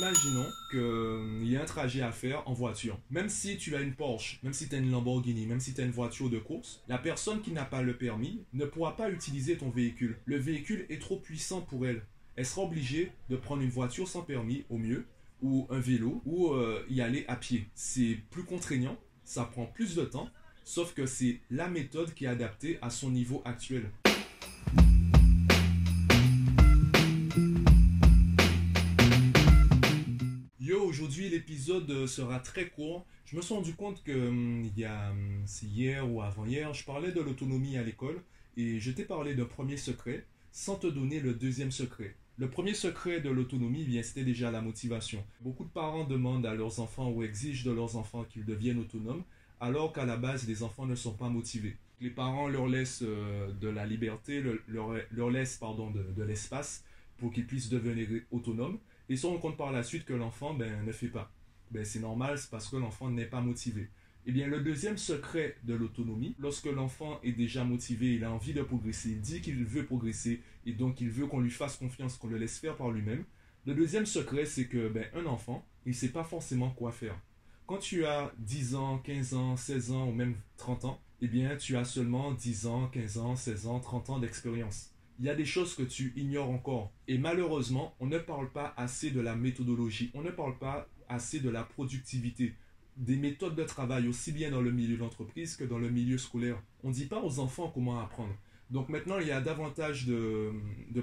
imaginons qu'il y a un trajet à faire en voiture. Même si tu as une Porsche, même si tu as une Lamborghini, même si tu as une voiture de course, la personne qui n'a pas le permis ne pourra pas utiliser ton véhicule. Le véhicule est trop puissant pour elle. Elle sera obligée de prendre une voiture sans permis au mieux, ou un vélo, ou euh, y aller à pied. C'est plus contraignant, ça prend plus de temps, sauf que c'est la méthode qui est adaptée à son niveau actuel. Aujourd'hui l'épisode sera très court. Je me suis rendu compte que hum, il y a hum, hier ou avant-hier, je parlais de l'autonomie à l'école et je t'ai parlé d'un premier secret sans te donner le deuxième secret. Le premier secret de l'autonomie, bien, c'était déjà la motivation. Beaucoup de parents demandent à leurs enfants ou exigent de leurs enfants qu'ils deviennent autonomes, alors qu'à la base, les enfants ne sont pas motivés. Les parents leur laissent euh, de la liberté, leur, laissent pardon, de l'espace pour qu'ils puissent devenir autonomes, et se rend compte par la suite que l'enfant ben, ne fait pas. Ben, c'est normal, c'est parce que l'enfant n'est pas motivé. Eh bien, le deuxième secret de l'autonomie, lorsque l'enfant est déjà motivé, il a envie de progresser, il dit qu'il veut progresser, et donc il veut qu'on lui fasse confiance, qu'on le laisse faire par lui-même. Le deuxième secret, c'est que ben, un enfant, il ne sait pas forcément quoi faire. Quand tu as 10 ans, 15 ans, 16 ans ou même 30 ans, eh bien, tu as seulement 10 ans, 15 ans, 16 ans, 30 ans d'expérience il y a des choses que tu ignores encore. Et malheureusement, on ne parle pas assez de la méthodologie, on ne parle pas assez de la productivité, des méthodes de travail, aussi bien dans le milieu de l'entreprise que dans le milieu scolaire. On ne dit pas aux enfants comment apprendre. Donc maintenant, il y a davantage de,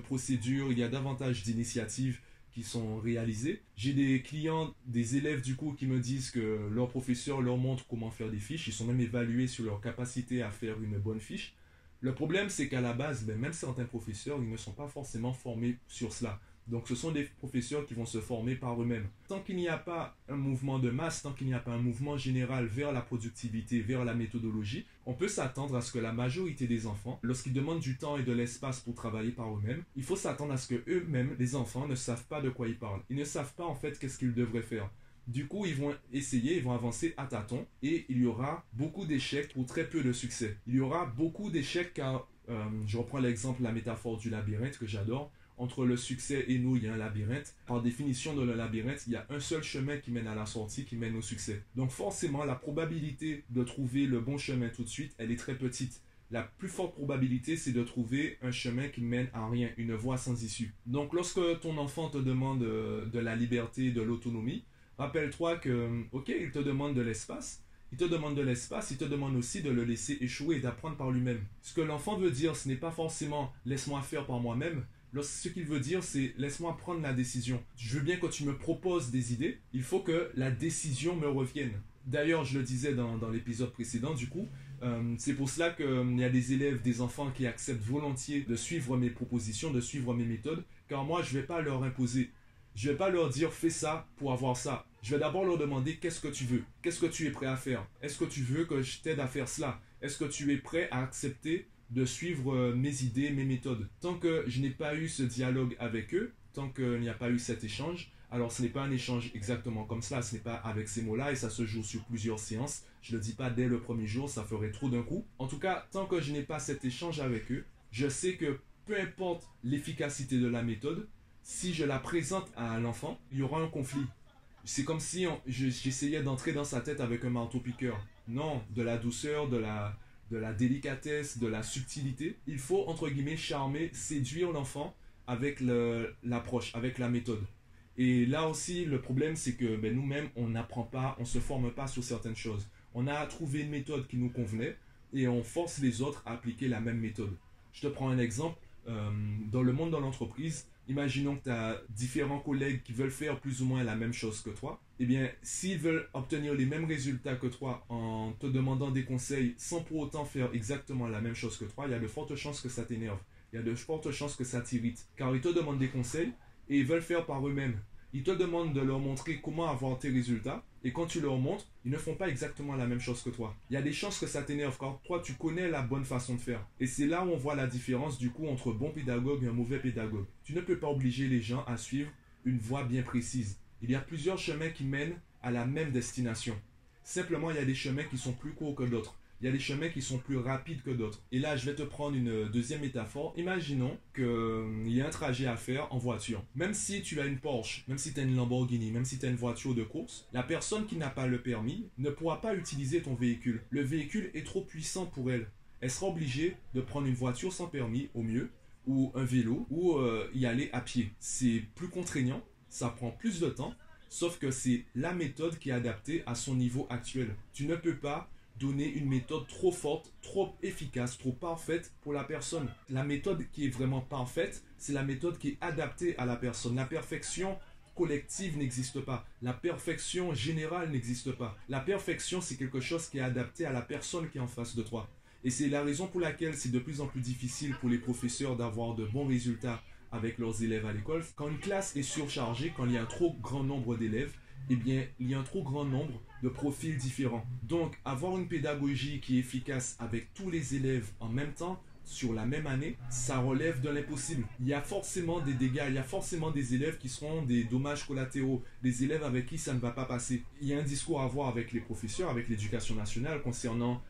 procédures, il y a davantage d'initiatives qui sont réalisées. J'ai des clients, des élèves du coup qui me disent que leur professeur leur montre comment faire des fiches. Ils sont même évalués sur leur capacité à faire une bonne fiche. Le problème, c'est qu'à la base, ben, même certains professeurs, ils ne sont pas forcément formés sur cela. Donc ce sont des professeurs qui vont se former par eux-mêmes. Tant qu'il n'y a pas un mouvement de masse, tant qu'il n'y a pas un mouvement général vers la productivité, vers la méthodologie, on peut s'attendre à ce que la majorité des enfants, lorsqu'ils demandent du temps et de l'espace pour travailler par eux-mêmes, il faut s'attendre à ce que eux-mêmes, les enfants, ne savent pas de quoi ils parlent. Ils ne savent pas en fait qu'est-ce qu'ils devraient faire. Du coup, ils vont essayer, ils vont avancer à tâtons et il y aura beaucoup d'échecs pour très peu de succès. Il y aura beaucoup d'échecs car, euh, je reprends l'exemple, la métaphore du labyrinthe que j'adore. Entre le succès et nous, il y a un labyrinthe. Par définition, dans le labyrinthe, il y a un seul chemin qui mène à la sortie, qui mène au succès. Donc forcément, la probabilité de trouver le bon chemin tout de suite, elle est très petite. La plus forte probabilité, c'est de trouver un chemin qui mène à rien, une voie sans issue. Donc lorsque ton enfant te demande euh, de la liberté, de l'autonomie, Rappelle-toi que, ok, il te demande de l'espace, il te demande de l'espace, il te demande aussi de le laisser échouer et d'apprendre par lui-même. Ce que l'enfant veut dire, ce n'est pas forcément laisse-moi faire par moi-même. Ce qu'il veut dire, c'est laisse-moi prendre la décision. Je veux bien que tu me proposes des idées, il faut que la décision me revienne. D'ailleurs, je le disais dans, l'épisode précédent, du coup, euh, c'est pour cela qu'il euh, y a des élèves, des enfants qui acceptent volontiers de suivre mes propositions, de suivre mes méthodes, car moi, je ne vais pas leur imposer. Je ne vais pas leur dire fais ça pour avoir ça. Je vais d'abord leur demander qu'est-ce que tu veux? Qu'est-ce que tu es prêt à faire? Est-ce que tu veux que je t'aide à faire cela? Est-ce que tu es prêt à accepter de suivre euh, mes idées, mes méthodes? Tant que je n'ai pas eu ce dialogue avec eux, tant qu'il n'y a pas eu cet échange, alors ce n'est pas un échange exactement comme cela, ce n'est pas avec ces mots-là et ça se joue sur plusieurs séances. Je ne le dis pas dès le premier jour, ça ferait trop d'un coup. En tout cas, tant que je n'ai pas cet échange avec eux, je sais que peu importe l'efficacité de la méthode, si je la présente à l'enfant, il y aura un conflit. C'est comme si j'essayais d'entrer dans sa tête avec un marteau-piqueur. Non, de la douceur, de la, de la délicatesse, de la subtilité. Il faut, entre guillemets, charmer, séduire l'enfant avec l'approche, avec la méthode. Et là aussi, le problème, c'est que ben, nous-mêmes, on n'apprend pas, on ne se forme pas sur certaines choses. On a trouvé une méthode qui nous convenait et on force les autres à appliquer la même méthode. Je te prends un exemple. Euh, dans le monde de l'entreprise, imaginons que tu as différents collègues qui veulent faire plus ou moins la même chose que toi. Eh bien, s'ils veulent obtenir les mêmes résultats que toi en te demandant des conseils sans pour autant faire exactement la même chose que toi, il y a de fortes chances que ça t'énerve. Il y a de fortes chances que ça t'irrite. Car ils te demandent des conseils et ils veulent faire par eux-mêmes. Ils te demandent de leur montrer comment avoir tes résultats. Et quand tu leur montres, ils ne font pas exactement la même chose que toi. Il y a des chances que ça t'énerve car toi, tu connais la bonne façon de faire. Et c'est là où on voit la différence du coup entre bon pédagogue et un mauvais pédagogue. Tu ne peux pas obliger les gens à suivre une voie bien précise. Il y a plusieurs chemins qui mènent à la même destination. Simplement, il y a des chemins qui sont plus courts que d'autres. Il y a des chemins qui sont plus rapides que d'autres. Et là, je vais te prendre une deuxième métaphore. Imaginons qu'il euh, y a un trajet à faire en voiture. Même si tu as une Porsche, même si tu as une Lamborghini, même si tu as une voiture de course, la personne qui n'a pas le permis ne pourra pas utiliser ton véhicule. Le véhicule est trop puissant pour elle. Elle sera obligée de prendre une voiture sans permis au mieux ou un vélo ou euh, y aller à pied. C'est plus contraignant, ça prend plus de temps Sauf que c'est la méthode qui est adaptée à son niveau actuel. Tu ne peux pas donner une méthode trop forte, trop efficace, trop parfaite pour la personne. La méthode qui est vraiment parfaite, c'est la méthode qui est adaptée à la personne. La perfection collective n'existe pas. La perfection générale n'existe pas. La perfection, c'est quelque chose qui est adapté à la personne qui est en face de toi. Et c'est la raison pour laquelle c'est de plus en plus difficile pour les professeurs d'avoir de bons résultats avec leurs élèves à l'école. Quand une classe est surchargée, quand il y a un trop grand nombre d'élèves, eh bien, il y a un trop grand nombre de profils différents. Donc, avoir une pédagogie qui est efficace avec tous les élèves en même temps, sur la même année, ça relève de l'impossible. Il y a forcément des dégâts, il y a forcément des élèves qui seront des dommages collatéraux, des élèves avec qui ça ne va pas passer. Il y a un discours à avoir avec les professeurs, avec l'éducation nationale concernant,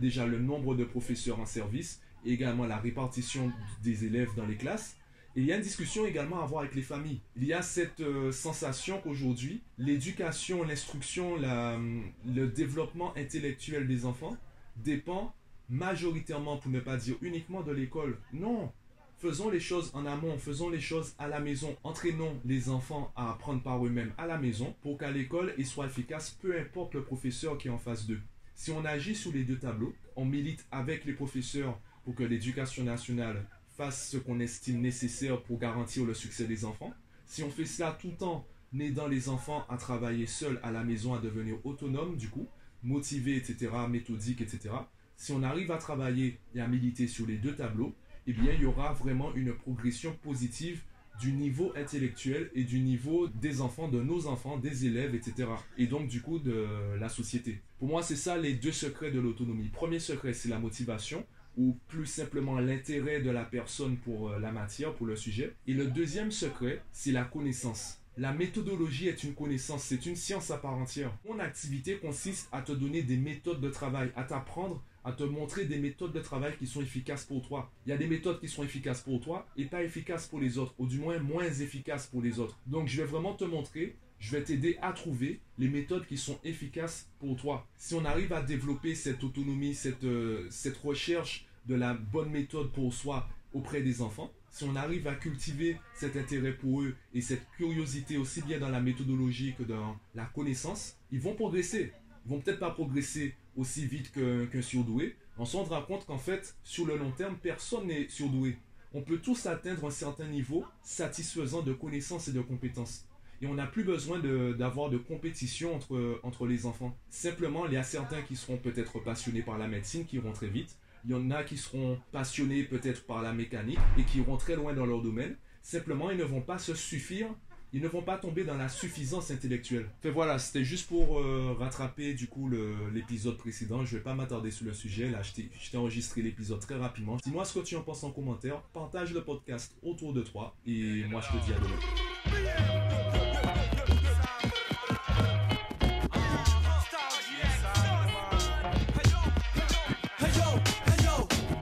déjà le nombre de professeurs en service également la répartition des élèves dans les classes. Et il y a une discussion également à avoir avec les familles. Il y a cette euh, sensation qu'aujourd'hui, l'éducation, l'instruction, le développement intellectuel des enfants dépend majoritairement, pour ne pas dire uniquement, de l'école. Non, faisons les choses en amont, faisons les choses à la maison, entraînons les enfants à apprendre par eux-mêmes à la maison pour qu'à l'école, ils soient efficaces, peu importe le professeur qui est en face d'eux. Si on agit sous les deux tableaux, on milite avec les professeurs pour que l'éducation nationale fasse ce qu'on estime nécessaire pour garantir le succès des enfants. Si on fait cela tout temps aidant les enfants à travailler seuls à la maison, à devenir autonomes du coup, motivés, etc., méthodiques, etc., si on arrive à travailler et à militer sur les deux tableaux, eh bien, il y aura vraiment une progression positive du niveau intellectuel et du niveau des enfants, de nos enfants, des élèves, etc. Et donc, du coup, de la société. Pour moi, c'est ça les deux secrets de l'autonomie. Premier secret, c'est la motivation ou plus simplement l'intérêt de la personne pour euh, la matière, pour le sujet. Et le deuxième secret, c'est la connaissance. La méthodologie est une connaissance, c'est une science à part entière. Mon activité consiste à te donner des méthodes de travail, à t'apprendre, à te montrer des méthodes de travail qui sont efficaces pour toi. Il y a des méthodes qui sont efficaces pour toi et pas efficaces pour les autres, ou du moins moins efficaces pour les autres. Donc je vais vraiment te montrer je vais t'aider à trouver les méthodes qui sont efficaces pour toi. Si on arrive à développer cette autonomie, cette, euh, cette recherche de la bonne méthode pour soi auprès des enfants, si on arrive à cultiver cet intérêt pour eux et cette curiosité aussi bien dans la méthodologie que dans la connaissance, ils vont progresser. Ils vont peut-être pas progresser aussi vite qu'un surdoué. On se rendra compte qu'en fait, sur le long terme, personne n'est surdoué. On peut tous atteindre un certain niveau satisfaisant de connaissances et de compétences. Et on n'a plus besoin d'avoir de, compétition entre, entre les enfants. Simplement, il y a certains qui seront peut-être passionnés par la médecine, qui iront très vite. Il y en a qui seront passionnés peut-être par la mécanique et qui iront très loin dans leur domaine. Simplement, ils ne vont pas se suffire ils ne vont pas tomber dans la suffisance intellectuelle. Fait voilà, c'était juste pour euh, rattraper du coup l'épisode précédent. Je vais pas m'attarder sur le sujet. Là, je t'ai enregistré l'épisode très rapidement. Dis-moi ce que tu en penses en commentaire. Partage le podcast autour de toi. Et moi, je te dis à demain.